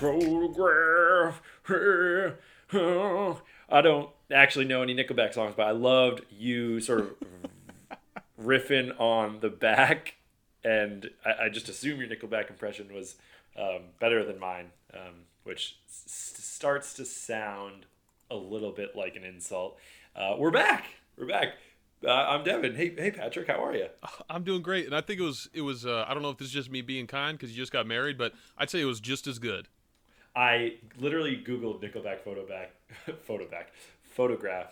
photograph. I don't actually know any Nickelback songs, but I loved you sort of riffing on the back, and I, I just assume your Nickelback impression was um, better than mine, um, which s- starts to sound a little bit like an insult. Uh, we're back. We're back. Uh, I'm Devin. Hey, hey, Patrick. How are you? I'm doing great, and I think it was it was. Uh, I don't know if this is just me being kind because you just got married, but I'd say it was just as good. I literally Googled Nickelback photo back, photo back, photograph,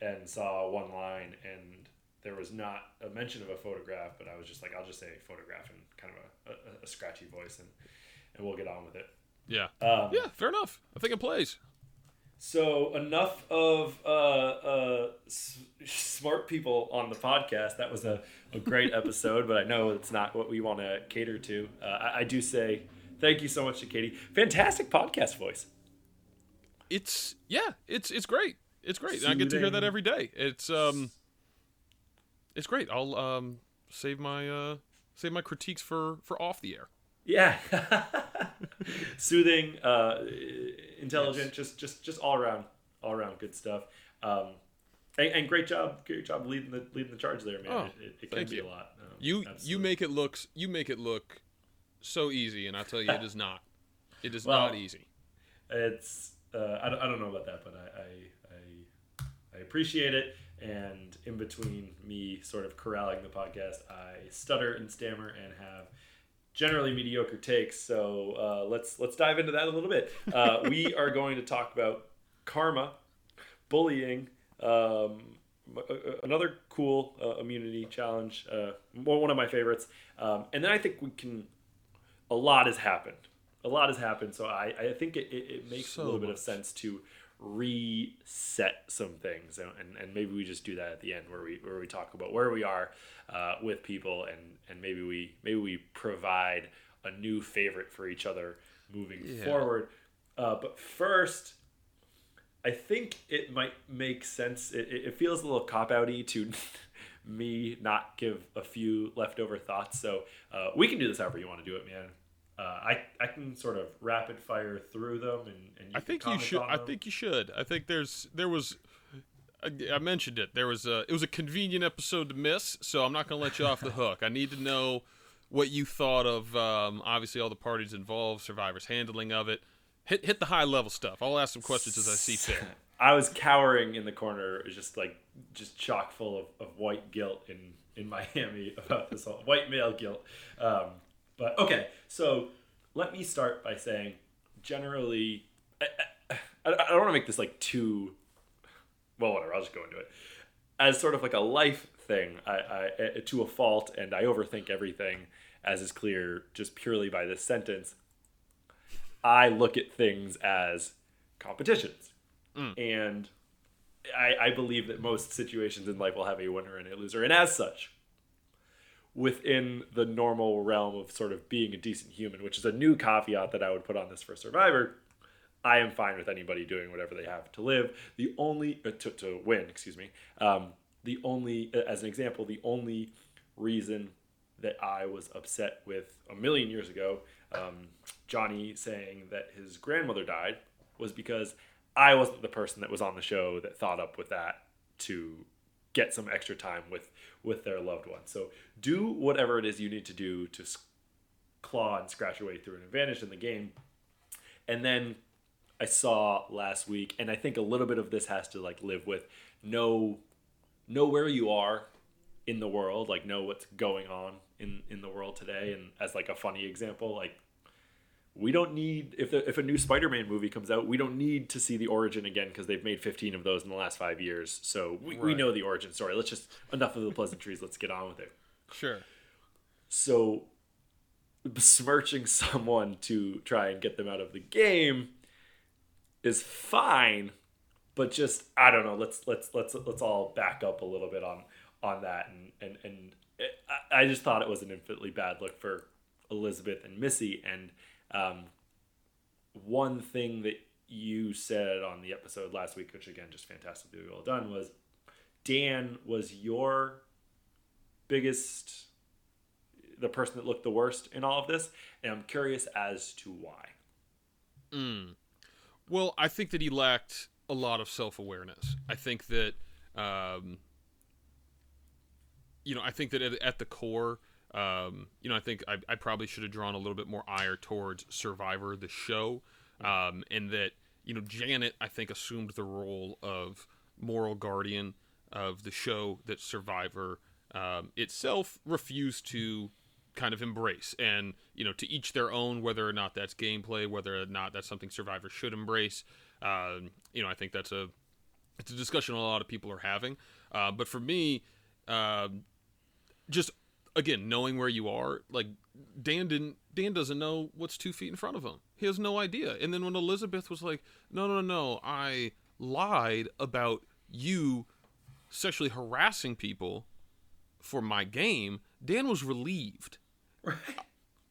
and saw one line, and there was not a mention of a photograph, but I was just like, I'll just say photograph in kind of a, a, a scratchy voice, and and we'll get on with it. Yeah. Um, yeah. Fair enough. I think it plays. So enough of uh, uh, s- smart people on the podcast. That was a, a great episode, but I know it's not what we want to cater to. Uh, I, I do say thank you so much to Katie. Fantastic podcast voice. It's yeah. It's it's great. It's great. I get to hear that every day. It's um. It's great. I'll um save my uh save my critiques for for off the air. Yeah, soothing, uh, intelligent, just just just all around, all around good stuff. Um, and, and great job, great job leading the leading the charge there, man. Oh, it, it, it can thank be you. a lot. Um, You you make it look you make it look so easy, and I tell you, it is not. It is Well, not easy. it's uh, I, don't, I don't know about that, but I, I I I appreciate it. And in between me sort of corralling the podcast, I stutter and stammer and have generally mediocre takes. So uh, let's let's dive into that a little bit. Uh, we are going to talk about karma, bullying, um, uh, another cool uh, immunity challenge, uh, one one of my favorites. Um, and then I think we can. A lot has happened. A lot has happened. So I, I think it, it, it makes So a little bit of sense to reset some things, and, and, and maybe we just do that at the end, where we where we talk about where we are uh, with people, and and maybe we maybe we provide a new favorite for each other moving Yeah. forward. Uh, but first, I think it might make sense. It, it it feels a little cop outy to me not give a few leftover thoughts. So uh, we can do this however you want to do it, man. Uh, I I can sort of rapid fire through them, and, and you I can think you should. I think you should. I think there's there was. I, I mentioned it. There was a. It was a convenient episode to miss, so I'm not going to let you off the hook. I need to know what you thought of. Um, obviously, all the parties involved, survivors' handling of it. Hit hit the high level stuff. I'll ask some questions as I see fit. I was cowering in the corner, just like just chock full of, of white guilt in in Miami about this whole white male guilt. Um, but okay, so let me start by saying, generally, I, I, I don't want to make this like too. Well, whatever. I'll just go into it as sort of like a life thing. I, I eh, to a fault, and I overthink everything, as is clear just purely by this sentence. I look at things as competitions. And I, I believe that most situations in life will have a winner and a loser. And as such, within the normal realm of sort of being a decent human, which is a new caveat that I would put on this for Survivor, I am fine with anybody doing whatever they have to live. The only, uh, to, to win, excuse me, um, the only, uh, as an example, the only reason that I was upset with a million years ago, um, Johnny saying that his grandmother died, was because I wasn't the person that was on the show that thought up with that to get some extra time with with their loved one. So do whatever it is you need to do to claw and scratch your way through an advantage in the game. And then I saw last week, and I think a little bit of this has to like live with know know where you are in the world, like know what's going on in in the world today. And as like a funny example, like we don't need if the, if a new Spider-Man movie comes out, we don't need to see the origin again because they've made 15 of those in the last five years. So we, we know the origin story. Let's just enough of the pleasantries. Let's get on with it. Sure. So besmirching someone to try and get them out of the game is fine, but just I don't know. Let's let's let's let's all back up a little bit on on that, and and and it, I, I just thought it was an infinitely bad look for Elizabeth and Missy. And um, one thing that you said on the episode last week, which again just fantastically well done, was Dan was your biggest the person that looked the worst in all of this and i'm curious as to why Mm. Well, I think that he lacked a lot of self awareness. I think that, um, you know, I think that at, at the core, um, you know, I think I, I, probably should have drawn a little bit more ire towards Survivor, the show, um, and that, you know, Janet, I think, assumed the role of moral guardian of the show that Survivor um, itself refused to kind of embrace. And you know to each their own whether or not that's gameplay whether or not that's something survivor should embrace. Um, you know i think that's a it's a discussion a lot of people are having. Uh, but for me uh, just again knowing where you are like dan didn't dan doesn't know what's two feet in front of him. He has no idea. And then when elizabeth was like no no no i lied about you sexually harassing people for my game dan was relieved. Right.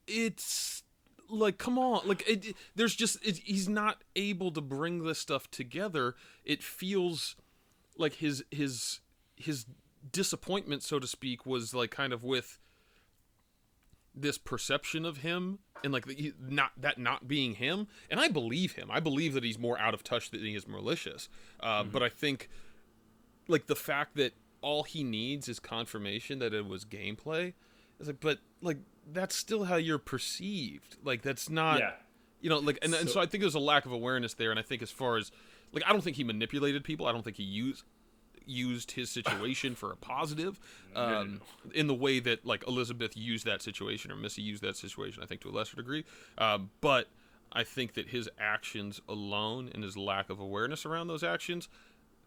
it's like come on. Like it, there's just it, he's not able to bring this stuff together. It feels like his his his disappointment so to speak was like kind of with this perception of him and like the, not that not being him and i believe him i believe that he's more out of touch than he is malicious uh, mm-hmm. but i think like the fact that all he needs is confirmation that it was gameplay it's like but like that's still how you're perceived. Like that's not yeah. you know, like and so, and so I think there's a lack of awareness there and I think as far as like I don't think he manipulated people. I don't think he used used his situation for a positive um, in the way that like Elizabeth used that situation or Missy used that situation I think to a lesser degree um, but I think that his actions alone and his lack of awareness around those actions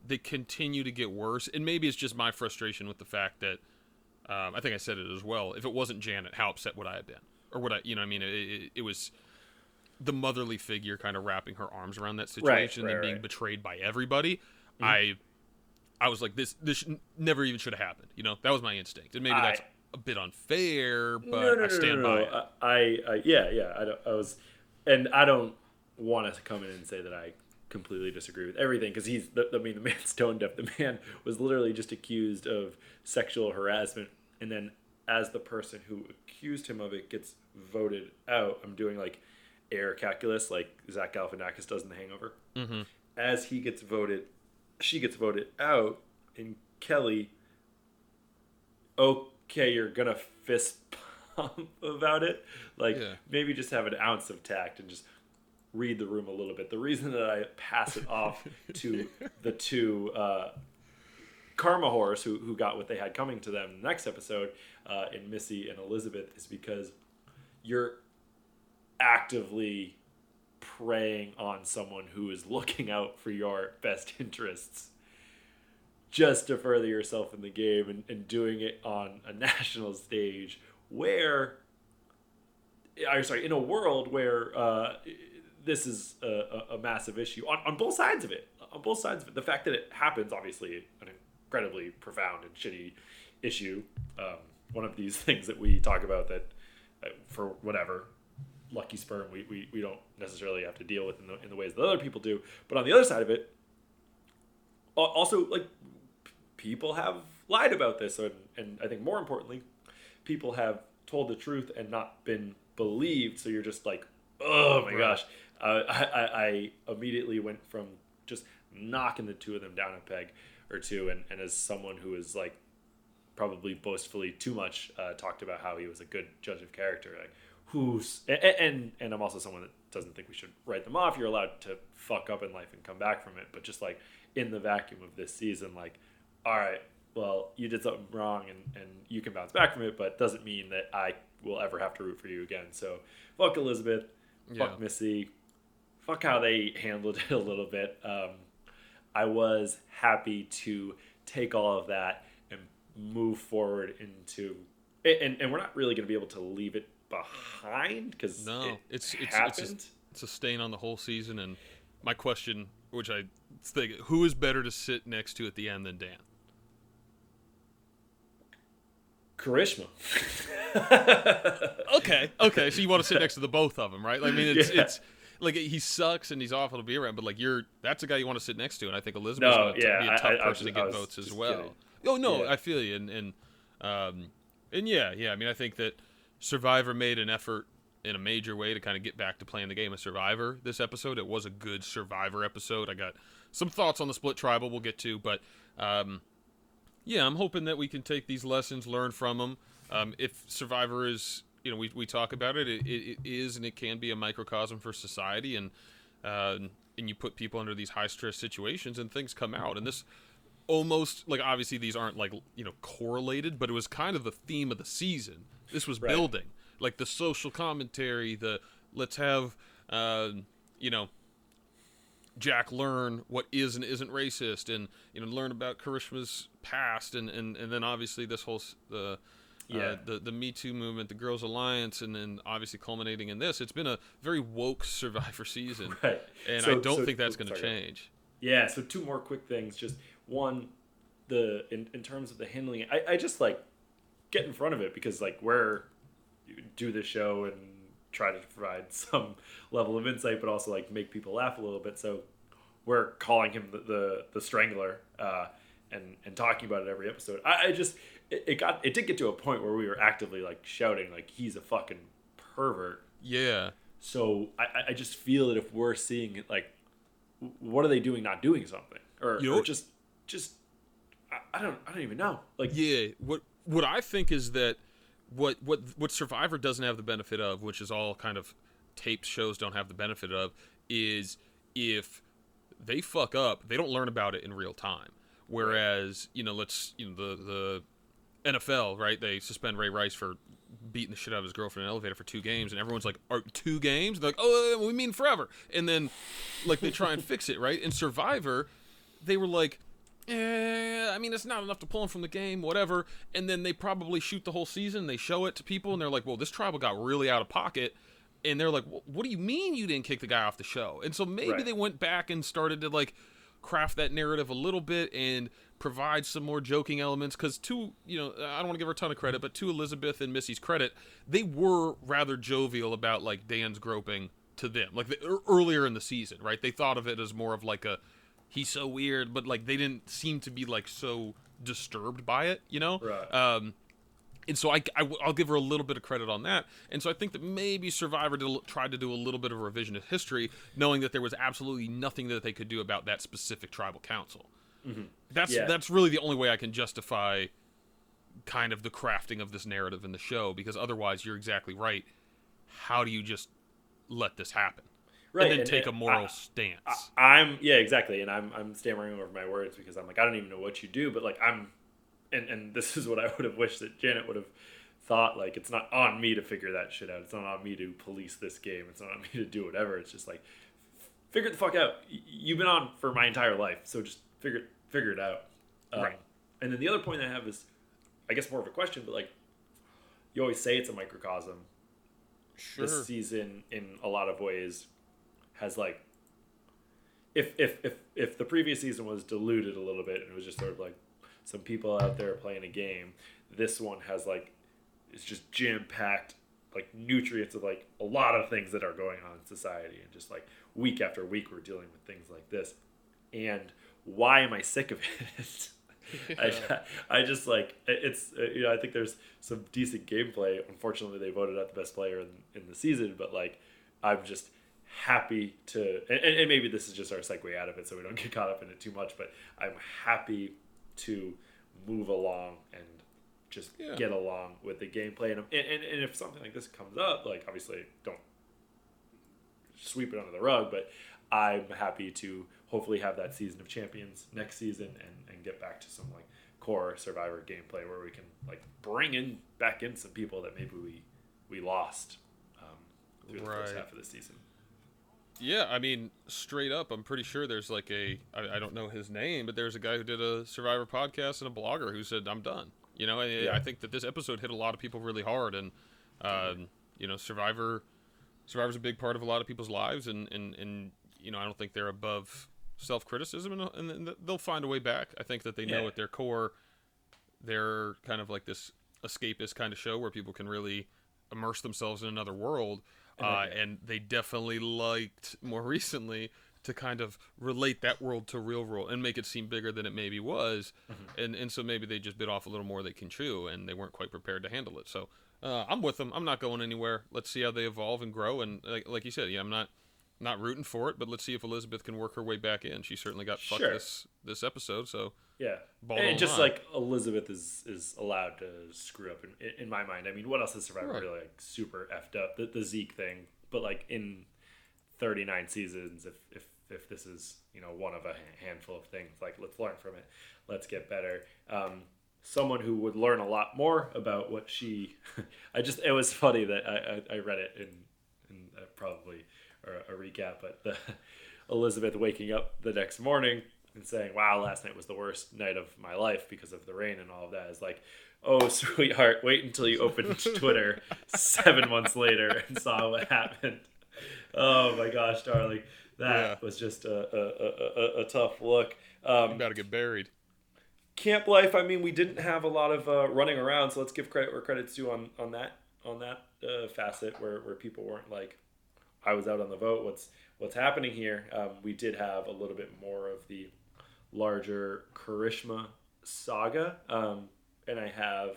they continue to get worse and maybe it's just my frustration with the fact that um, I think I said it as well. If it wasn't Janet, how upset would I have been? Or would I, you know, I mean, it, it, it was the motherly figure kind of wrapping her arms around that situation right, right, and being right. betrayed by everybody. Mm-hmm. I, I was like, this, this never even should have happened. You know, that was my instinct, and maybe that's a bit unfair, but no, no, I stand no, by it. I, I, yeah, yeah, I, don't, I was, and I don't want to come in and say that I completely disagree with everything because he's the, I mean the man's tone deaf. The man was literally just accused of sexual harassment, and then as the person who accused him of it gets voted out, I'm doing like air calculus like Zach Galifianakis does in The Hangover. Mm-hmm. As he gets voted, she gets voted out, and Kelly. Okay, you're gonna fist pump about it. Like Yeah. maybe just have an ounce of tact and just read the room a little bit. The reason that I pass it off to the two uh, karma horrors who, who got what they had coming to them in the next episode uh, in Missy and Elizabeth is because you're actively preying on someone who is looking out for your best interests just to further yourself in the game and, and doing it on a national stage where I'm sorry, in a world where uh, this is a, a, massive issue on, on both sides of it. On both sides of it, the fact that it happens, obviously, an incredibly profound and shitty issue. Um, one of these things that we talk about that, uh, for whatever lucky sperm, we, we, we don't necessarily have to deal with in the, in the ways that other people do. But on the other side of it, also like people have lied about this, and, and I think more importantly, people have told the truth and not been believed. So you're just like, oh my Right. gosh. Uh, I, I, I immediately went from just knocking the two of them down a peg or two, and, and as someone who is like probably boastfully too much uh, talked about how he was a good judge of character, like who's and, and and I'm also someone that doesn't think we should write them off. You're allowed to fuck up in life and come back from it, but just like in the vacuum of this season, like all right, well you did something wrong and and you can bounce back from it, but doesn't mean that I will ever have to root for you again. So fuck Elizabeth, fuck Yeah. Missy, fuck how they handled it a little bit. Um, I was happy to take all of that and move forward into, and, and we're not really going to be able to leave it behind because No, it it's- it's- happened. it's a stain on the whole season, and my question, which I think, who is better to sit next to at the end than Dan? Karishma. Okay, okay. So you want to sit next to the both of them, right? I mean, it's Yeah. it's like he sucks and he's awful to be around, but like you're that's a guy you want to sit next to, and I think Elizabeth's No, going to yeah, be a tough I- I was person to get votes as well. kidding. Oh no, Yeah. I feel you, and and um and yeah, yeah. I mean, I think that Survivor made an effort in a major way to kind of get back to playing the game of Survivor this episode. It was a good Survivor episode. I got some thoughts on the split tribal we'll get to, but um, yeah, I'm hoping that we can take these lessons, learn from them. Um, if Survivor is, you know, we, we talk about it, it, it is and it can be a microcosm for society, and uh, and you put people under these high stress situations, and things come out. And this almost like obviously these aren't like you know correlated, but it was kind of the theme of the season. This was Right. building like the social commentary, the let's have uh, you know Jack learn what is and isn't racist, and you know learn about Karishma's past, and and, and then obviously this whole the Yeah. uh, the the Me Too movement, the Girls Alliance, and then obviously culminating in this. It's been a very woke Survivor season, Right. and So- I don't so- think that's going to change. Yeah, so two more quick things. Just one, the in, in terms of the handling, I, I just like get in front of it because like we're do the show and try to provide some level of insight, but also like make people laugh a little bit. So we're calling him the the, the strangler uh, and and talking about it every episode. I, I just it, it got it did get to a point where we were actively like shouting like he's a fucking pervert. Yeah, So I, I- just feel that if we're seeing it, like, what are they doing? Not doing something, or, You or know- just, just, I, I don't, I don't even know. Like, yeah. What what I think is that what what what Survivor doesn't have the benefit of, which is all kind of taped shows don't have the benefit of, is if they fuck up, they don't learn about it in real time. Whereas you know, let's you know the the NFL, right? They suspend Ray Rice for beating the shit out of his girlfriend in an elevator for two games, and everyone's like, "Are two games?" They're like, "Oh, we mean forever." And then, like, they try and fix it, right? In Survivor, they were like, "Eh, I mean, it's not enough to pull him from the game, whatever." And then they probably shoot the whole season. They show it to people, and they're like, "Well, this tribal got really out of pocket." And they're like, "Wh- "What do you mean you didn't kick the guy off the show?" And so maybe Right. they went back and started to like craft that narrative a little bit and provide some more joking elements because to you know i don't want to give her a ton of credit but to elizabeth and missy's credit they were rather jovial about like dan's groping to them like the, earlier in the season right they thought of it as more of like a he's so weird but like they didn't seem to be like so disturbed by it you know Right. um and so I, I will give her a little bit of credit on that. And so I think that maybe Survivor did, tried to do a little bit of revisionist history, knowing that there was absolutely nothing that they could do about that specific tribal council. That's Yeah. that's really the only way I can justify kind of the crafting of this narrative in the show, because otherwise, you're exactly right. How do you just let this happen Right, and then and- take a moral I- stance? I'm, yeah, exactly, and I'm, I'm stammering over my words because I'm like, I don't even know what you do, but like, I'm, and and this is what I would have wished that Janet would have thought. Like, it's not on me to figure that shit out. It's not on me to police this game. It's not on me to do whatever. It's just like, figure it the fuck out. You've been on for my entire life, so just figure it, figure it out. Um, Right. And then the other point I have is, I guess more of a question, but like, you always say it's a microcosm. sure. This season, in a lot of ways, has like, if if if if the previous season was diluted a little bit and it was just sort of like some people out there playing a game, this one has like, it's just jam packed like nutrients of like a lot of things that are going on in society and just like week after week we're dealing with things like this. And why am i sick of it? I, I just like it's uh, you know i think there's some decent gameplay. Unfortunately they voted out the best player in, in the season but like i'm just happy to and, and maybe this is just our segue out of it so we don't get caught up in it too much but i'm happy to move along and just Yeah. get along with the gameplay. And, and and if something like this comes up like obviously don't sweep it under the rug but i'm happy to hopefully have that season of champions next season and and get back to some like core survivor gameplay where we can like bring in back in some people that maybe we we lost um, through the first half of the season Yeah, I mean, straight up, I'm pretty sure there's like a I, I don't know his name, but there's a guy who did a Survivor podcast and a blogger who said I'm done. You know, Yeah. I think that this episode hit a lot of people really hard, and um, you know, Survivor Survivor's a big part of a lot of people's lives, and and and you know, I don't think they're above self criticism, and, and they'll find a way back. I think that they know Yeah. at their core, they're kind of like this escapist kind of show where people can really immerse themselves in another world. Uh, Right. and they definitely liked more recently to kind of relate that world to real world and make it seem bigger than it maybe was, and and so maybe they just bit off a little more they can chew, and they weren't quite prepared to handle it. So uh, I'm with them. I'm not going anywhere. Let's see how they evolve and grow. And like, like you said, yeah, I'm not not rooting for it, but let's see if Elizabeth can work her way back in. She certainly got fucked Sure. this this episode, so Yeah, and just lie. like Elizabeth is is allowed to screw up in, in my mind. I mean, what else has Survivor Right. really like super effed up? The, the Zeke thing, but like in thirty nine seasons, if if if this is you know one of a handful of things, like let's learn from it, let's get better. Um, someone who would learn a lot more about what she, I just it was funny that I I, I read it in in uh, probably a, a recap, but the Elizabeth waking up the next morning and saying, "Wow, last night was the worst night of my life because of the rain and all of that." Is like, "Oh, sweetheart, wait until you opened Twitter seven months later and saw what happened." Oh my gosh, darling, that Yeah. was just a a, a, a, a tough look. Um, about to get buried. camp life. I mean, we didn't have a lot of uh, running around, so let's give credit where credit's due on on that on that uh, facet where where people weren't like, I was out on the vote. What's what's happening here? Um, we did have a little bit more of the larger Karishma saga, um, and I have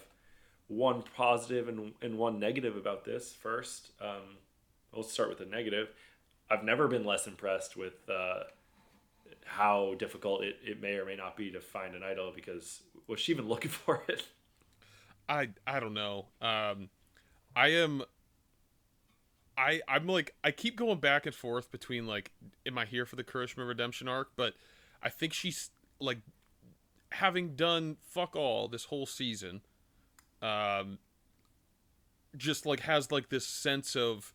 one positive and and one negative about this. First, um, let's start with the negative. I've never been less impressed with uh, how difficult it, it may or may not be to find an idol because was she even looking for it? I I don't know. Um, I am. I I'm like I keep going back and forth between like, am I here for the Karishma redemption arc? But I think she's like, having done fuck all this whole season, um, just like has like this sense of,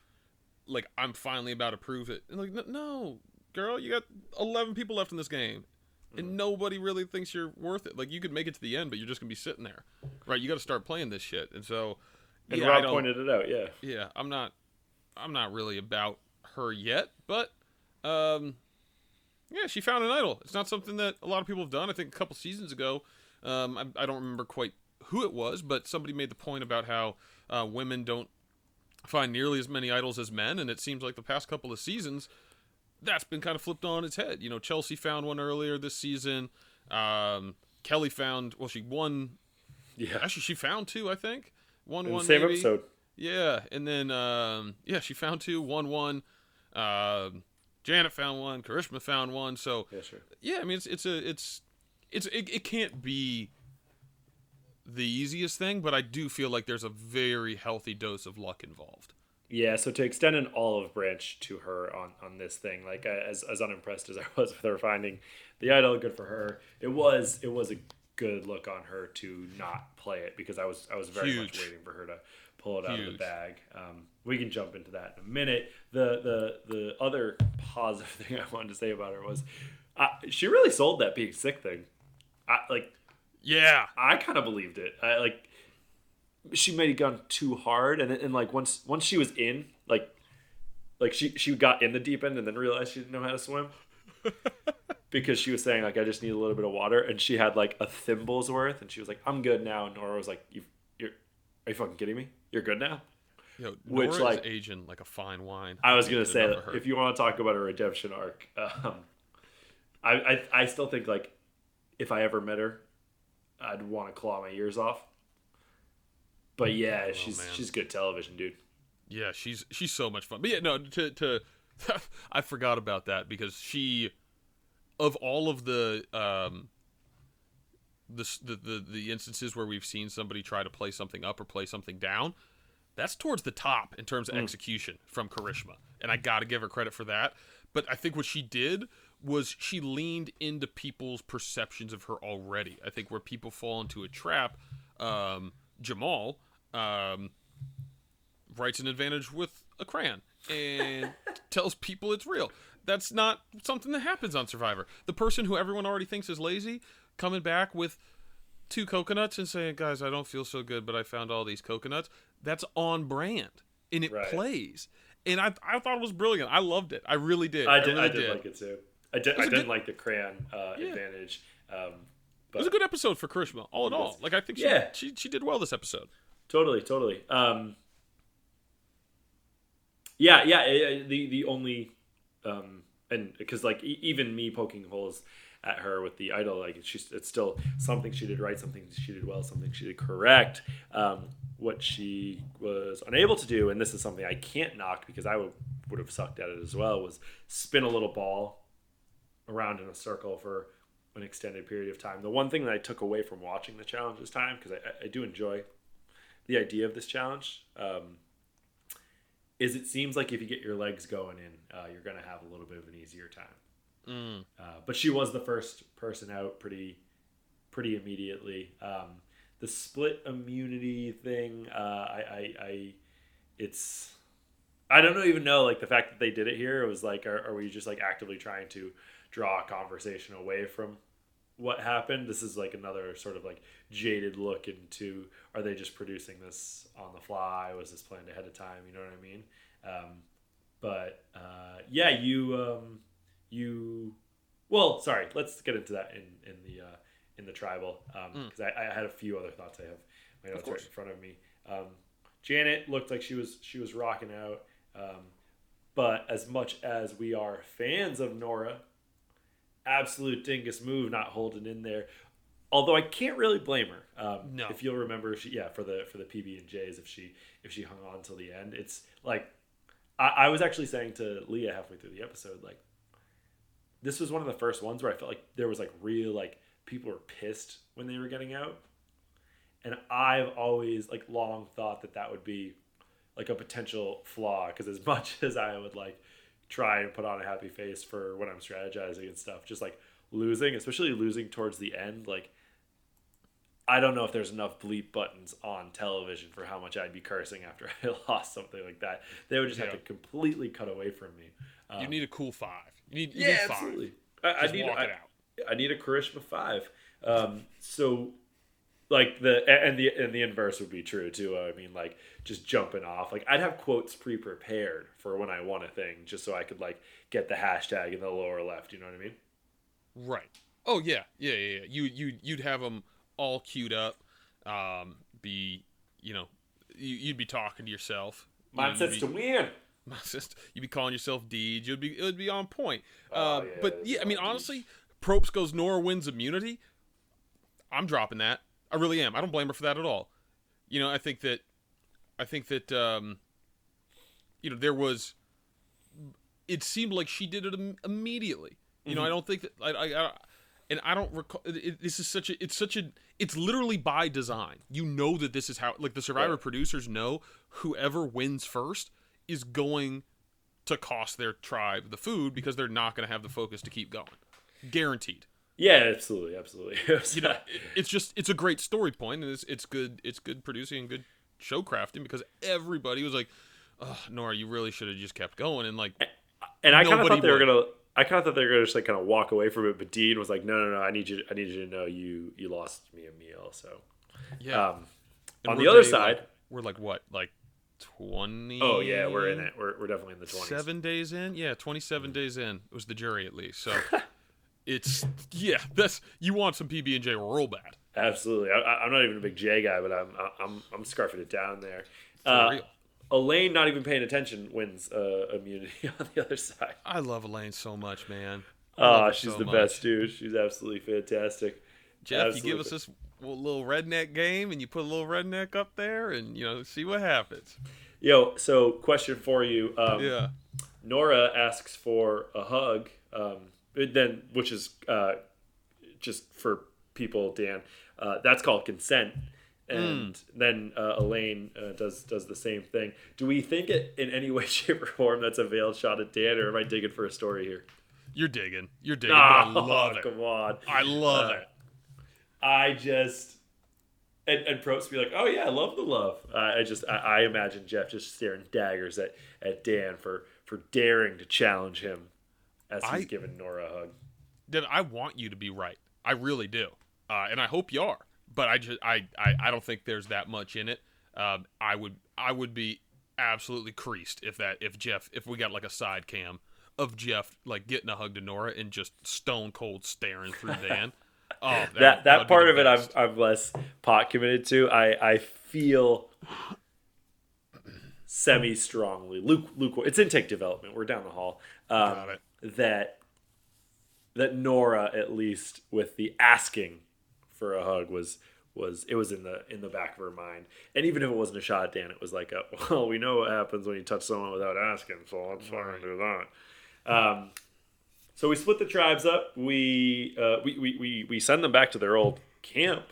like I'm finally about to prove it. And like, no, girl, you got 11 people left in this game. And nobody really thinks you're worth it. Like you could make it to the end, but you're just gonna be sitting there, right? You got to start playing this shit. And so, And yeah, I Rob pointed it out. Yeah, yeah, I'm not, I'm not really about her yet, but, um, yeah, she found an idol. It's not something that a lot of people have done. I think a couple seasons ago, um, I, I don't remember quite who it was, but somebody made the point about how uh, women don't find nearly as many idols as men, and it seems like the past couple of seasons, that's been kind of flipped on its head. You know, Chelsea found one earlier this season. Um, Kelly found, well, she won. yeah. Actually, she found two, I think. One In one same maybe. episode. Yeah, and then um, yeah, she found two, one one. Um, Janet found one, Karishma found one. So Yeah, sure. yeah, I mean it's it's a it's it's it, it can't be the easiest thing, but I do feel like there's a very healthy dose of luck involved. Yeah, so to extend an olive branch to her on, on this thing, like uh, as, as unimpressed as I was with her finding the idol, good for her. It was it was a good look on her to not play it because I was I was very much waiting for her to pull it out of the bag. Um, we can jump into that in a minute. The the the other positive thing I wanted to say about her was uh, she really sold that being sick thing. I, like Yeah, I kind of believed it. I like she may have gone too hard, and and like once once she was in, like like she she got in the deep end and then realized she didn't know how to swim because she was saying like I just need a little bit of water, and she had like a thimble's worth, and she was like I'm good now, and Nora was like you you're are you fucking kidding me? You're good now. Yo, Which, like- aging like a fine wine. I was gonna say enough that of her. if you want to talk about a redemption arc, um, I, I I still think like if I ever met her, I'd want to claw my ears off. But yeah, she's man. she's good television, dude. Yeah, she's she's so much fun. But yeah, no, to to I forgot about that because she of all of the um the, the the the instances where we've seen somebody try to play something up or play something down, that's towards the top in terms of execution from Karishma. And I got to give her credit for that. But I think what she did was she leaned into people's perceptions of her already. I think where people fall into a trap, um, Jamal um, writes an advantage with a crayon and tells people it's real. That's not something that happens on Survivor. The person who everyone already thinks is lazy coming back with two coconuts and saying, "Guys, I don't feel so good, but I found all these coconuts." That's on brand and it Right. plays. And I, I thought it was brilliant. I loved it. I really did. I did really I did, like it too. I did. I didn't good- like the crayon uh, Yeah. advantage. Um, It was a good episode for Karishma, all in all. Like I think she, Yeah. she she did well this episode. Totally, totally. Um, yeah, yeah. The the only um, and because like even me poking holes at her with the idol, like she's it's still something she did right, something she did well, something she did correct. Um, what she was unable to do, and this is something I can't knock because I would would have sucked at it as well, was spin a little ball around in a circle for an extended period of time. The one thing that I took away from watching the challenge this time, because I, I do enjoy the idea of this challenge, um, is it seems like if you get your legs going in, uh, you're going to have a little bit of an easier time. Mm. Uh, but she was the first person out pretty pretty immediately. Um, the split immunity thing, uh, I, I, I, it's, I don't know, even know like the fact that they did it here. It was like, are, are we just like actively trying to draw a conversation away from what happened? This is like another sort of like jaded look into are they just producing this on the fly? Was this planned ahead of time? You know what I mean? Um, but uh, yeah, you. Um, you well sorry let's get into that in in the uh, in the tribal because um, I, I had a few other thoughts i have my notes right in front of me. Um, janet looked like she was she was rocking out um, but as much as we are fans of nora absolute dingus move not holding in there. Although i can't really blame her um, No. if you'll remember she yeah for the for the pb and j's if she if she hung on till the end. It's like I, I was actually saying to leah halfway through the episode like this was one of the first ones where I felt like there was like real like people were pissed when they were getting out, and I've always like long thought that that would be like a potential flaw because as much as I would like try and put on a happy face for when I'm strategizing and stuff, just like losing, especially losing towards the end, like I don't know if there's enough bleep buttons on television for how much I'd be cursing after I lost something like that. They would just have to completely cut away from me. You Um, need a cool five. You need, you yeah, need five. absolutely. I, I need I. I need a charisma five. Um, so like the and the and the inverse would be true too. I mean, like just jumping off. Like I'd have quotes pre-prepared for when I want a thing, just so I could like get the hashtag in the lower left. You know what I mean? Right. Oh yeah, yeah, yeah. yeah. You you you'd have them all queued up. Um, be you know, you, you'd be talking to yourself. You know, Mine you'd says to win. my sister, you'd be calling yourself Deej. You'd be it would be on point. Oh, uh, yeah, but yeah, I mean honestly, Probst goes Nora wins immunity. I'm dropping that. I really am. I don't blame her for that at all. You know, I think that I think that um, you know there was. It seemed like she did it Im- immediately. You know, I don't think that I, I, I and I don't recall. It- this is such a. It's such a. It's literally by design. You know that this is how. Like the Survivor Right. producers know whoever wins first is going to cost their tribe the food because they're not going to have the focus to keep going. Guaranteed. Yeah, absolutely, absolutely. You know, it- it's just it's a great story point and it's it's good it's good producing and good show crafting because everybody was like, oh, Nora, you really should have just kept going and like and I kind of thought they were gonna. I kind of thought they were gonna just like kind of walk away from it, but Dean was like, "No, no, no! I need you. I need you to know you you lost me a meal." So, yeah. um, on the other day, side, like- we're like what like twenty? oh yeah, we're in it. We're, we're definitely in the twenties. Seven days in, yeah, twenty-seven days in. It was the jury at least, so it's yeah. That's you want some PB and J real bad. Absolutely. I- I'm not even a big J guy, but I'm I'm I'm scarfing it down there. Uh. Elaine, not even paying attention, wins uh, immunity on the other side. I love Elaine so much, man. Love Oh, she's so the much. best, dude. She's absolutely fantastic. Jeff, you give us this little redneck game, and you put a little redneck up there, and you know, see what happens. Yo, so question for you. Um, Yeah. Nora asks for a hug, um, then which is uh, just for people, Dan. Uh, that's called consent, and then uh, Elaine uh, does does the same thing. Do we think it in any way, shape, or form that's a veiled shot at Dan, or am I digging for a story here? You're digging. You're digging. but I Oh, love it. Come on, I love Uh, it. I just and and Probst be like, oh yeah, I love the love. Uh, I just I, I imagine Jeff just staring daggers at at Dan for for daring to challenge him as he's I- giving Nora a hug. Then I want you to be right. I really do, uh, and I hope you are. But I just I, I I don't think there's that much in it. Um, I would I would be absolutely creased if that if Jeff if we got like a side cam of Jeff like getting a hug to Nora and just stone cold staring through Dan. Oh, that That that part of it, I'm. I'm less pot committed to. I I feel semi strongly. Luke Luke, it's intake development. We're down the hall. Um, Got it. that that Nora at least with the asking for a hug was was it was in the in the back of her mind. And even if it wasn't a shot at Dan, it was like, a, well, we know what happens when you touch someone without asking, so let's fucking do that. Um, so we split the tribes up. We, uh, we, we we we send them back to their old camp.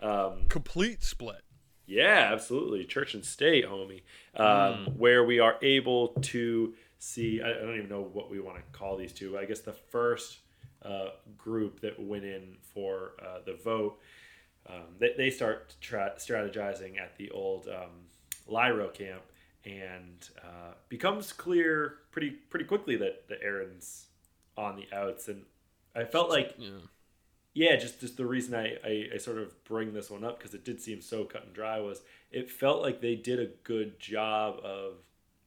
Um, Complete split. yeah, absolutely. Church and state, homie. Um, Where we are able to see, I, I don't even know what we want to call these two. I guess the first uh, group that went in for uh, the vote, um, they, they start tra- strategizing at the old um, Lairo camp, and uh, becomes clear pretty pretty quickly that the Aaron's on the outs. And I felt like Yeah. yeah, just just the reason I, I, I sort of bring this one up because it did seem so cut and dry was it felt like they did a good job of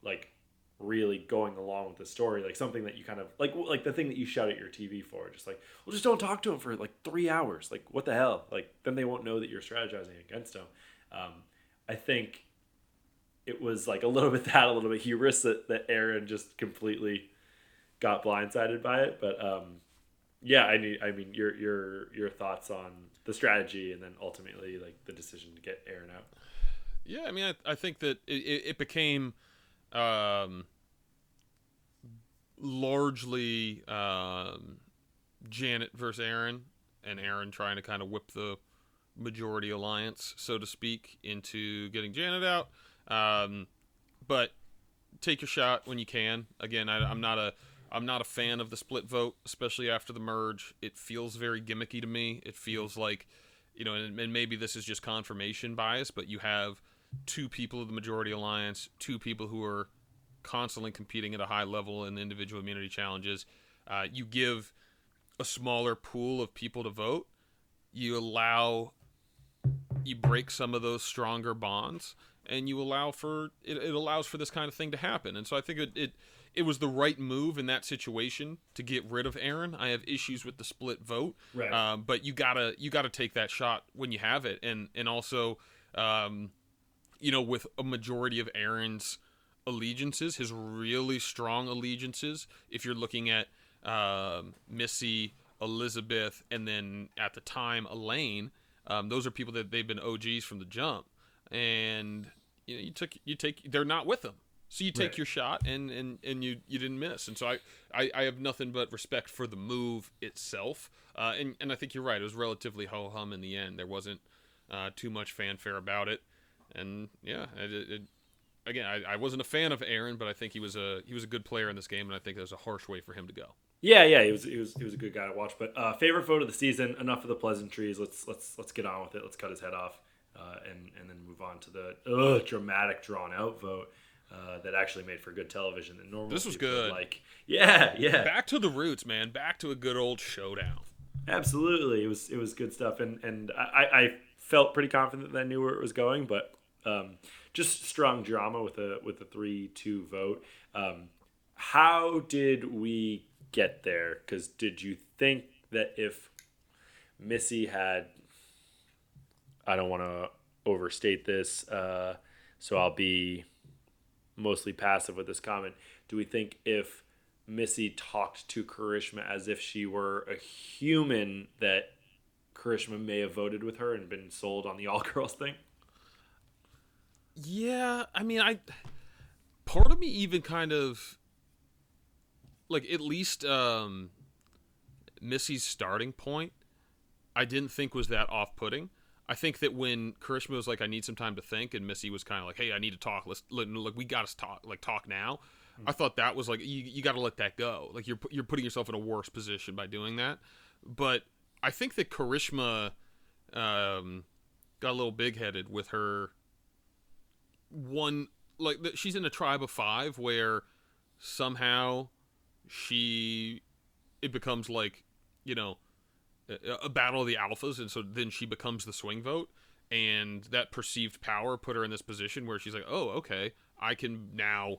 like really going along with the story, like something that you kind of like like the thing that you shout at your TV for, just like well, just don't talk to him for like three hours, like what the hell, like then they won't know that you're strategizing against him. Um, I think it was like a little bit that, a little bit hubris that that Aaron just completely got blindsided by it, but um, yeah, I need. I mean, your your your thoughts on the strategy, and then ultimately like the decision to get Aaron out. Yeah, I mean, I, I think that it, it, became um, largely um, Janet versus Aaron, and Aaron trying to kind of whip the majority alliance, so to speak, into getting Janet out. Um, but take your shot when you can. Again, I, I'm not a I'm not a fan of the split vote, especially after the merge. It feels very gimmicky to me. It feels like, you know, and, and maybe this is just confirmation bias, but you have two people of the majority alliance, two people who are constantly competing at a high level in individual immunity challenges. Uh, you give a smaller pool of people to vote. You allow, you break some of those stronger bonds, and you allow for it, it allows for this kind of thing to happen. And so I think it, it it was the right move in that situation to get rid of Aaron. I have issues with the split vote, Right. um, but you gotta you gotta take that shot when you have it, and and also, um, you know, with a majority of Aaron's allegiances, his really strong allegiances. If you're looking at um, Missy, Elizabeth, and then at the time Elaine, um, those are people that they've been OGs from the jump, and you know you took you take they're not with them. So you take Right. your shot and, and, and you, you didn't miss. And so I, I, I have nothing but respect for the move itself. Uh, and, and I think you're right. It was relatively ho hum in the end. There wasn't uh, too much fanfare about it. And yeah, it, it, again, I, I wasn't a fan of Aaron, but I think he was a he was a good player in this game, and I think that was a harsh way for him to go. Yeah, yeah, he was he was he was a good guy to watch. But uh, favorite vote of the season. Enough of the pleasantries. Let's let's let's get on with it. Let's cut his head off, uh, and and then move on to the ugh, dramatic drawn out vote. Uh, that actually made for good television. That normal This was good. Like, yeah, yeah, Back to the roots, man. Back to a good old showdown. Absolutely, it was it was good stuff, and and I, I felt pretty confident that I knew where it was going, but um, just strong drama with a with a three two vote. Um, how did we get there? Because did you think that if Missy had, I don't want to overstate this, uh, so I'll be mostly passive with this comment. Do we think if Missy talked to Karishma as if she were a human that Karishma may have voted with her and been sold on the all girls thing? Yeah, I mean, I part of me even kind of like at least um Missy's starting point I didn't think was that off-putting. I think that when Karishma was like, "I need some time to think," and Missy was kind of like, "Hey, I need to talk. Let's let, like we got to talk. Like talk now." I thought that was like you, you got to let that go. Like you're you're putting yourself in a worse position by doing that. But I think that Karishma um, got a little big-headed with her one like she's in a tribe of five where somehow she it becomes like you know a, a battle of the alphas and so then she becomes the swing vote and that perceived power put her in this position where she's like oh okay i can now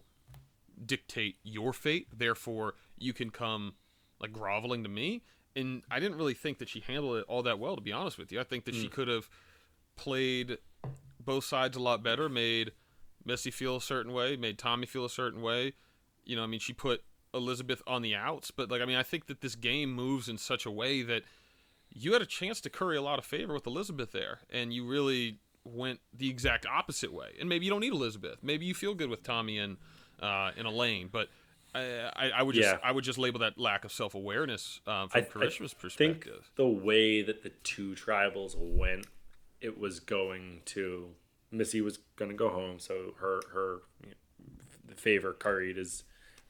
dictate your fate therefore you can come like groveling to me. And i didn't really think that she handled it all that well to be honest with you. I think that she hmm. could have played both sides a lot better, made Missy feel a certain way, made Tommy feel a certain way. You know, I mean, she put Elizabeth on the outs, but like I mean, I think that this game moves in such a way that you had a chance to curry a lot of favor with Elizabeth there, and you really went the exact opposite way. And maybe you don't need Elizabeth. Maybe you feel good with Tommy and uh, in Elaine, but. I, I, I would just Yeah. I would just label that lack of self awareness um, from I- I Karishma's think perspective. the way that the two tribals went, it was going to Missy was going to go home, so her her you know, favor curried is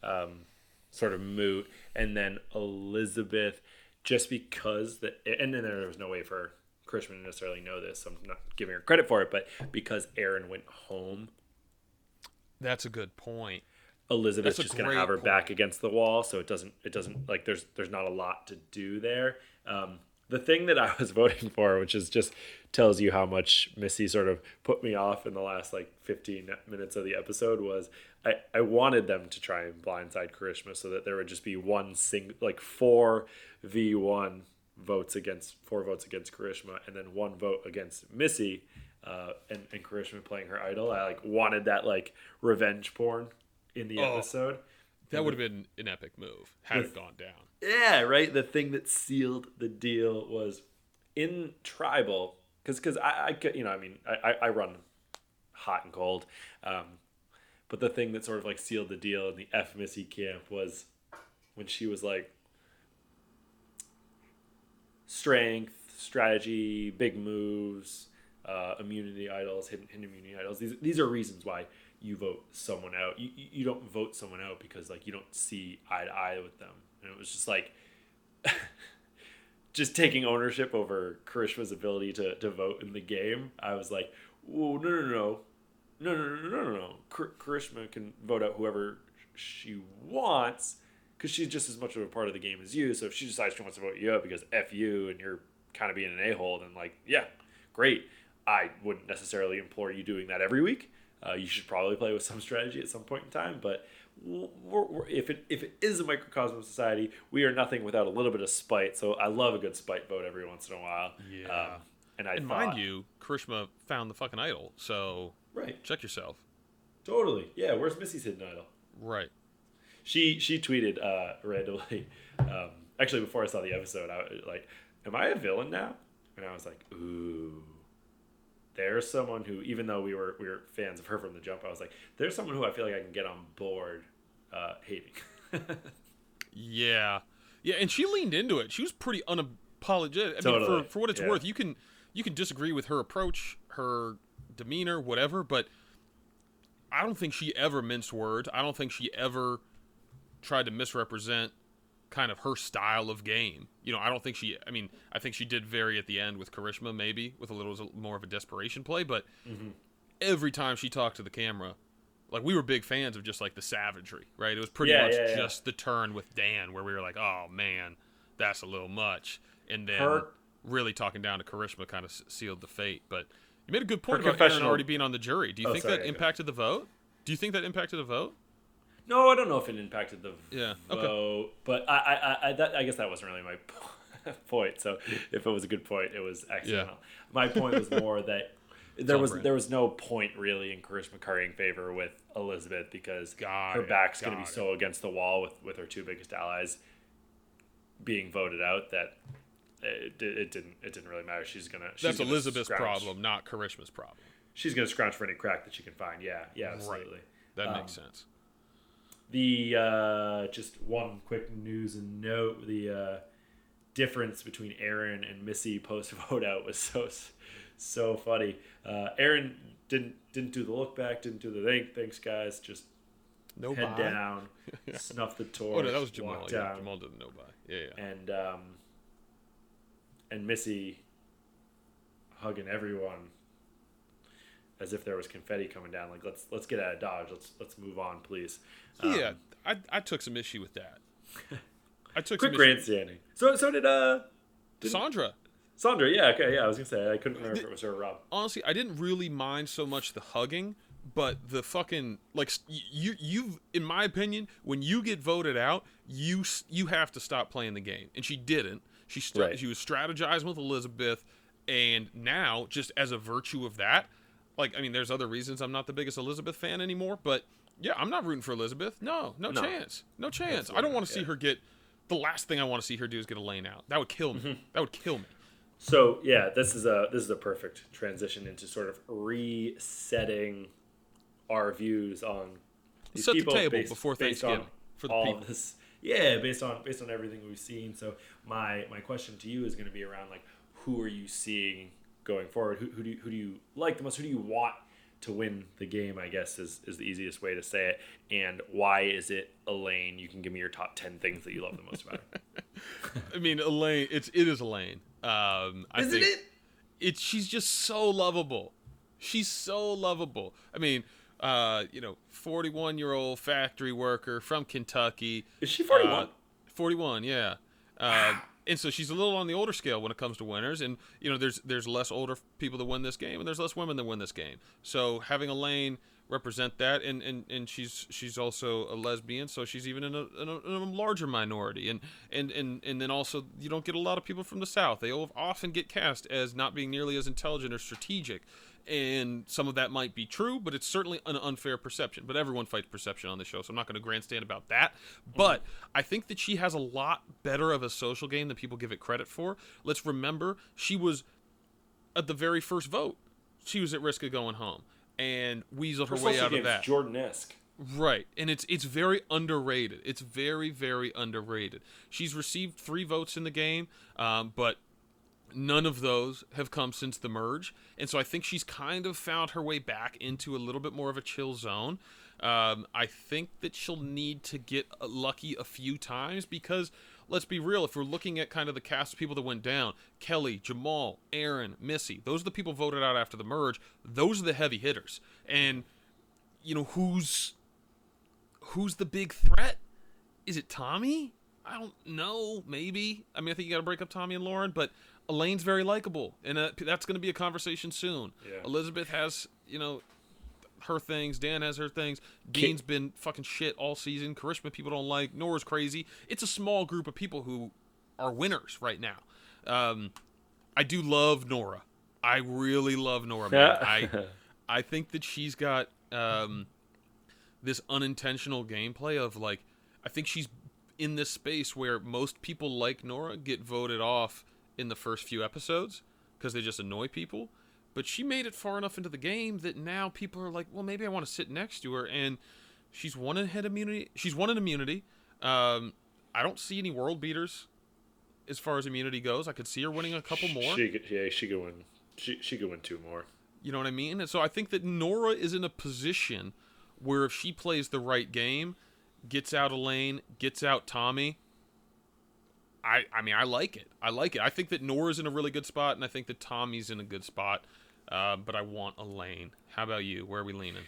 um, sort of moot, and then Elizabeth, just because that, and then there was no way for Karishma to necessarily know this. So I'm not giving her credit for it, but because Aaron went home, That's a good point. Elizabeth's just going to have her back against the wall, so it doesn't it doesn't like there's there's not a lot to do there. Um, the thing that I was voting for, which is just tells you how much Missy sort of put me off in the last like 15 minutes of the episode, was I I wanted them to try and blindside Karishma so that there would just be one sing like four v one votes against four votes against Karishma and then one vote against Missy. Uh, and, and Karishma playing her idol. I like wanted that like revenge porn in the Oh. episode. That would have been an epic move had it gone down. Yeah, right. The thing that sealed the deal was in tribal, because because I, I you know I mean I, I I run hot and cold, um, but the thing that sort of like sealed the deal in the F Missy camp was when she was like strength, strategy, big moves, uh, immunity idols, hidden, hidden immunity idols. These these are reasons why you vote someone out. You, you don't vote someone out because like you don't see eye to eye with them. And it was just like just taking ownership over Karishma's ability to, to vote in the game. I was like, whoa, no, no, no. No, no, no, no, no, no. Kar- Karishma can vote out whoever she wants because she's just as much of a part of the game as you. So if she decides she wants to vote you out because F you and you're kind of being an a hole, then like, yeah, great. I wouldn't necessarily implore you doing that every week. Uh, you should probably play with some strategy at some point in time, but we're, we're, if it if it is a microcosm society, we are nothing without a little bit of spite. So I love a good spite vote every once in a while. Yeah. Um, and I And thought, mind you, Karishma found the fucking idol, so right, check yourself. totally, yeah. Where's Missy's hidden idol? Right. She she tweeted uh, randomly. Um, actually, before I saw the episode, I was like, "Am I a villain now?" And I was like, "Ooh." There's someone who, even though we were we were fans of her from the jump, I was like, "There's someone who I feel like I can get on board uh, hating." Yeah. Yeah, and she leaned into it. She was pretty unapologetic. I mean, Totally, for, for what it's yeah. worth, you can you can disagree with her approach, her demeanor, whatever, but I don't think she ever minced words. I don't think she ever tried to misrepresent kind of her style of game. You know, I don't think she. I mean, I think she did vary at the end with Karishma, maybe with a little more of a desperation play. But mm-hmm. every time she talked to the camera, like we were big fans of just like the savagery, right? It was pretty Yeah, much yeah, yeah. just the turn with Dan where we were like, oh man, that's a little much, and then Her- really talking down to Karishma kind of sealed the fate. But you made a good Her point about Aaron already being on the jury. Do you Oh, think sorry, that yeah, impacted the vote? Do you think that impacted the vote? No, I don't know if it impacted the Yeah, okay. vote, but I, I, I, that, I guess that wasn't really my point. So if it was a good point, it was accidental. My point was more that there was brand. there was no point really in Karishma currying favor with Elizabeth because Got her it, back's going to be it. so against the wall with with her two biggest allies being voted out that it, it didn't it didn't really matter. She's gonna she's That's gonna Elizabeth's scrounge- problem, not Karishma's problem. She's gonna scrounge for any crack that she can find. Yeah, yeah, absolutely. That Um, makes sense. The uh, just one quick news and note: the uh, difference between Aaron and Missy post vote out was so so funny. Uh, Aaron didn't didn't do the look back, didn't do the thank thanks guys, just No head buy? down, snuff the torch, Oh no, that was Jamal. Yeah, down, Jamal did the no buy. Yeah, yeah. and um, and Missy hugging everyone as if there was confetti coming down. Like let's let's get out of dodge. Let's let's move on, please. Um, yeah, I, I took some issue with that. I took quick grandstanding. So so did uh Sandra, Sandra. Yeah, okay, yeah. I was gonna say I couldn't remember if it was her or Rob. honestly, I didn't really mind so much the hugging, but the fucking like you you in my opinion, when you get voted out, you you have to stop playing the game, and she didn't. She st- Right. she was strategizing with Elizabeth, and now just as a virtue of that, like I mean, there's other reasons I'm not the biggest Elizabeth fan anymore, but Yeah, I'm not rooting for Elizabeth. No, no, No. chance. No chance. I don't want to see yeah. her get. The last thing I want to see her do is get Elaine out. That would kill me. Mm-hmm. That would kill me. So yeah, this is a this is a perfect transition into sort of resetting our views on these Set the table based, before Thanksgiving for the all people. this. Yeah, based on based on everything we've seen. So my my question to you is going to be around like who are you seeing going forward? Who, who do you, who do you like the most? Who do you want to win the game? I guess is is the easiest way to say it. And why is it Elaine? You can give me your top ten things that you love the most about her. I mean, Elaine. It's it is Elaine. Um, I Isn't think it? It's she's just so lovable. She's so lovable. I mean, uh, you know, 41 year old factory worker from Kentucky. Is she forty one? Uh, 41, yeah. Uh, and so she's a little on the older scale when it comes to winners. And you know, there's there's less older people that win this game, and there's less women that win this game. So having Elaine represent that, and, and, and she's she's also a lesbian, so she's even in a, in a, in a larger minority. And, and and and then also you don't get a lot of people from the South. They often get cast as not being nearly as intelligent or strategic. And some of that might be true, but it's certainly an unfair perception. But everyone fights perception on the show, so I'm not going to grandstand about that. But I think that she has a lot better of a social game than people give it credit for. Let's remember, she was at the very first vote. She was at risk of going home and weaseled her way out of that. Jordan esque. Right, and it's it's very underrated. It's very very underrated. She's received three votes in the game, um, but none of those have come since the merge, and so I think she's kind of found her way back into a little bit more of a chill zone. Um, I think that she'll need to get lucky a few times because let's be real, if we're looking at kind of the cast of people that went down, Kellee, Jamal, Aaron, Missy, those are the people voted out after the merge. Those are the heavy hitters, and you know who's who's the big threat? Is it Tommy? I don't know. Maybe. I mean, I think you got to break up Tommy and Lauren, but Elaine's very likable, and uh, that's going to be a conversation soon. Yeah. Elizabeth has, you know, her things. Dan has her things. Dean's been fucking shit all season. Karishma people don't like. Noura's crazy. It's a small group of people who are winners right now. Um, I do love Noura. I really love Noura. Man. I I think that she's got um, this unintentional gameplay of like I think she's in this space where most people like Noura get voted off in the first few episodes because they just annoy people. But she made it far enough into the game that now people are like, well, maybe I want to sit next to her. And she's won a head immunity. She's won an immunity. Um, I don't see any world beaters as far as immunity goes. I could see her winning a couple more. She could, yeah, she could win. She she could win two more. You know what I mean? And so I think that Noura is in a position where if she plays the right game, gets out Elaine, gets out Tommy, I I mean I like it. I like it. I think that Noura's in a really good spot, and I think that Tommy's in a good spot. Uh, but I want Elaine. How about you? Where are we leaning?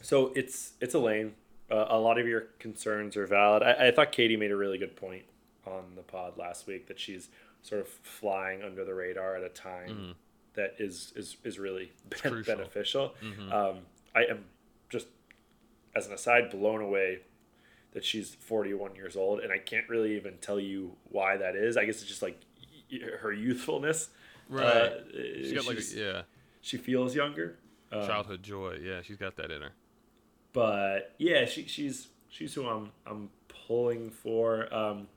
So it's it's Elaine. Uh, a lot of your concerns are valid. I, I thought Katie made a really good point on the pod last week that she's sort of flying under the radar at a time that is is is really ben- beneficial. Um, I am just as an aside blown away that she's 41 years old, and I can't really even tell you why that is. I guess it's just like her youthfulness. Uh, She's got like a, yeah, she feels younger. Um, childhood joy. Yeah, she's got that in her. but yeah, she, she's she's who I'm I'm pulling for. Um,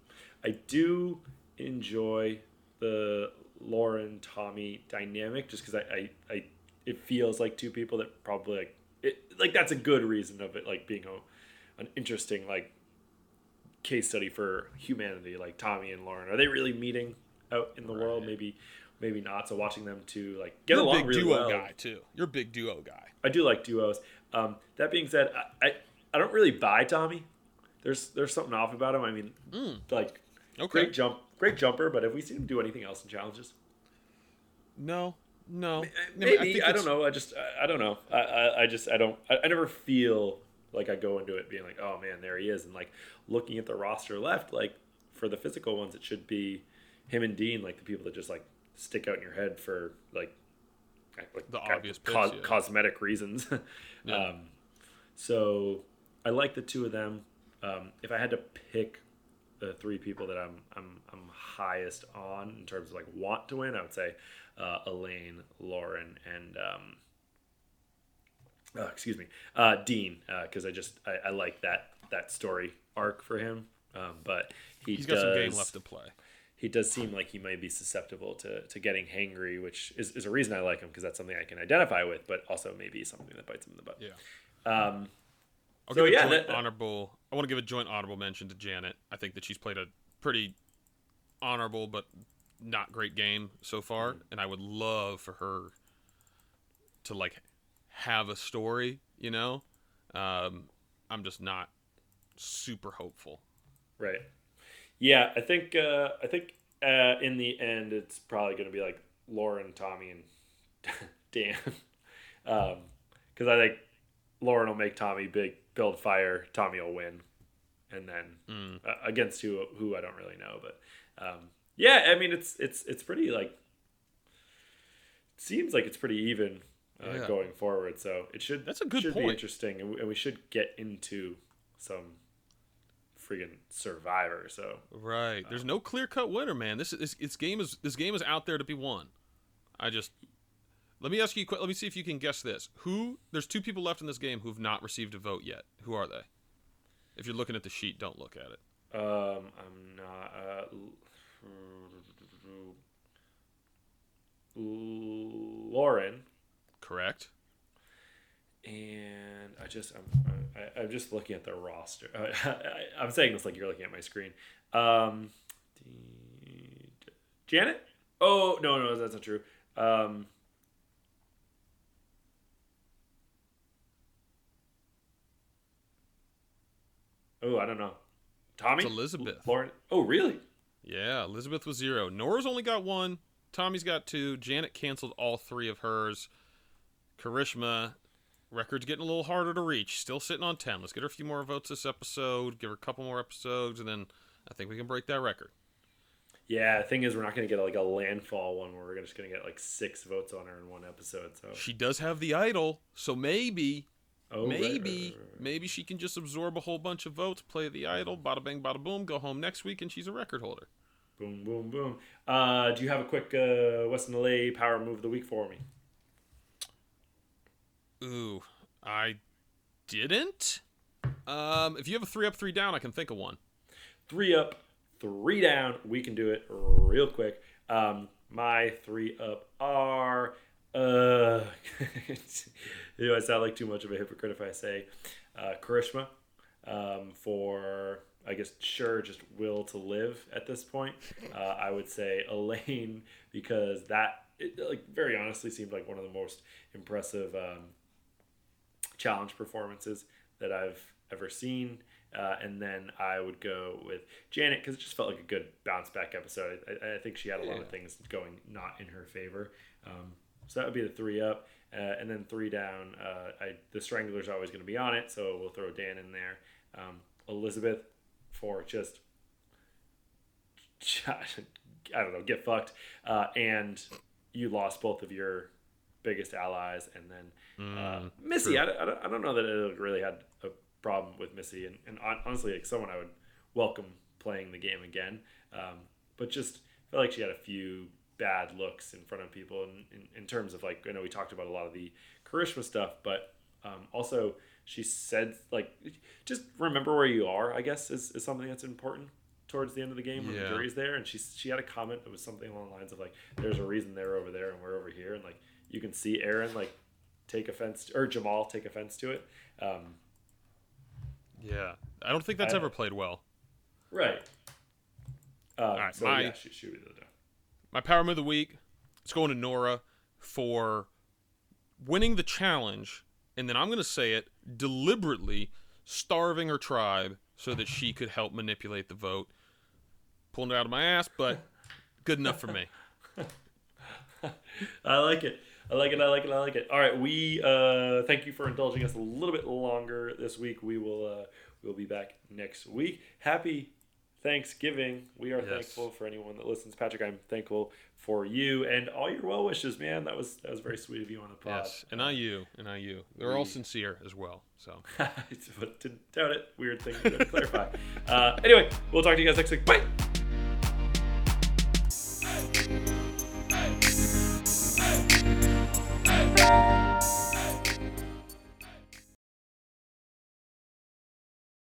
I do enjoy the Lauren Tommy dynamic just because I, I I it feels like two people that probably like it like that's a good reason of it like being a an interesting like case study for humanity like Tommy and Lauren are they really meeting out in the world maybe maybe not so watching them to like get You're a along big really duo well guy too. You're a big duo guy. I do like duos. Um, that being said, I, I I don't really buy Tommy. There's there's something off about him. I mean, like Okay. great jump, great jumper, but have we seen him do anything else in challenges? No, no. Maybe I, think don't know. I just I, I don't know. I, I, I just I don't I, I never feel like I go into it being like, oh man, there he is, and like looking at the roster left, like for the physical ones, it should be him and Dean, like the people that just like stick out in your head for like like The obvious picks, yeah. cosmetic reasons. Yeah. um, so I like the two of them. Um, if I had to pick the three people that I'm I'm I'm highest on in terms of like want to win, I would say uh, Elaine, Lauren, and um, uh, excuse me, uh, Dean, because I just I, I like that that story arc for him. Um, but he He's does, got some game left to play. He does seem like he might be susceptible to, to getting hangry, which is, is a reason I like him because that's something I can identify with, but also maybe something that bites him in the butt. Yeah. Um, I'll So, give a yeah, joint that- honorable. I want to give a joint honorable mention to Janet. I think that she's played a pretty honorable but not great game so far, Mm-hmm. and I would love for her to like have a story. You know, um, I'm just not super hopeful. Right. Yeah, I think uh, I think uh, in the end it's probably going to be like Lauren, Tommy, and Dan, because I think Lauren will make Tommy big, build fire. Tommy will win, and then Mm. uh, against who who I don't really know, but um, yeah, I mean it's it's it's pretty like seems like it's pretty even uh, Yeah. going forward. So it should That's a good should be interesting, and we, and we should get into some freaking Survivor. So Right. There's no clear cut winner, man. This is this game is this game is out there to be won. I just let me ask you. Let me see if you can guess this. Who? There's two people left in this game who've not received a vote yet. Who are they? If you're looking at the sheet, don't look at it. um, I'm not. Uh, Lauren Correct. and I just I'm I, I'm just looking at the roster. I, I'm saying this like you're looking at my screen. Um, Janet? Oh no no that's not true. Um, oh I don't know. Tommy? It's Elizabeth. Lauren? Oh really? Yeah, Elizabeth was zero. Noura's only got one. Tommy's got two. Janet canceled all three of hers. Karishma, record's getting a little harder to reach. Still sitting on 10. Let's get her a few more votes this episode, give her a couple more episodes, and then I think we can break that record. Yeah. The thing is, we're not gonna get like a landfall one where we're just gonna get like six votes on her in one episode. So She does have the idol, so maybe, oh, maybe, right, right, right. maybe she can just absorb a whole bunch of votes, play the idol, bada bang, bada boom, go home next week, and she's a record holder. Boom, boom, boom. Uh, do you have a quick uh, Weston LA power move of the week for me? Ooh, I didn't. Um, if you have a three up, three down, I can think of one. Three up, three down. We can do it real quick. Um, my three up are. Uh, know, I sound like too much of a hypocrite if I say uh, Karishma um, for, I guess, sure, just will to live at this point. Uh, I would say Elaine because that, it, like, very honestly seemed like one of the most impressive um, challenge performances that I've ever seen. Uh, and then I would go with Janet because it just felt like a good bounce back episode. I, I think she had a lot of things going not in her favor. Um, so that would be the three up, uh, and then three down. Uh, I, the Strangler's always going to be on it, so we'll throw Dan in there. Um, Elizabeth for just I don't know, get fucked. Uh, and you lost both of your biggest allies, and then uh, Mm, Missy. I, don't- I, don't, I don't know that it really had a problem with Missy, and, and honestly, like someone I would welcome playing the game again. Um, but just felt like she had a few bad looks in front of people, in, in, in terms of like I know we talked about a lot of the charisma stuff, but um, also she said like just remember where you are. I guess is, is something that's important towards the end of the game when the jury's there. And she she had a comment that was something along the lines of like, "There's a reason they're over there and we're over here," and like you can see Aaron like take offense to, or Jamal take offense to it. Um, Yeah, I don't think that's I- ever played well. right. Um, right, so my- yeah, she, she would do that. My power move of the week, it's going to Noura for winning the challenge, and then I'm going to say it deliberately starving her tribe so that she could help manipulate the vote. Pulling it out of my ass, but good enough for me. I like it. I like it. I like it. I like it. All right, we uh, thank you for indulging us a little bit longer this week. We will uh, we'll be back next week. Happy Thanksgiving. We are Yes. thankful for anyone that listens. Patrick, I'm thankful for you and all your well wishes, man. That was that was very sweet of you on the pod. Yes, and I you, and I you. They're all sincere as well. So but didn't doubt it. Weird thing to clarify. Uh, anyway, we'll talk to you guys next week. Bye.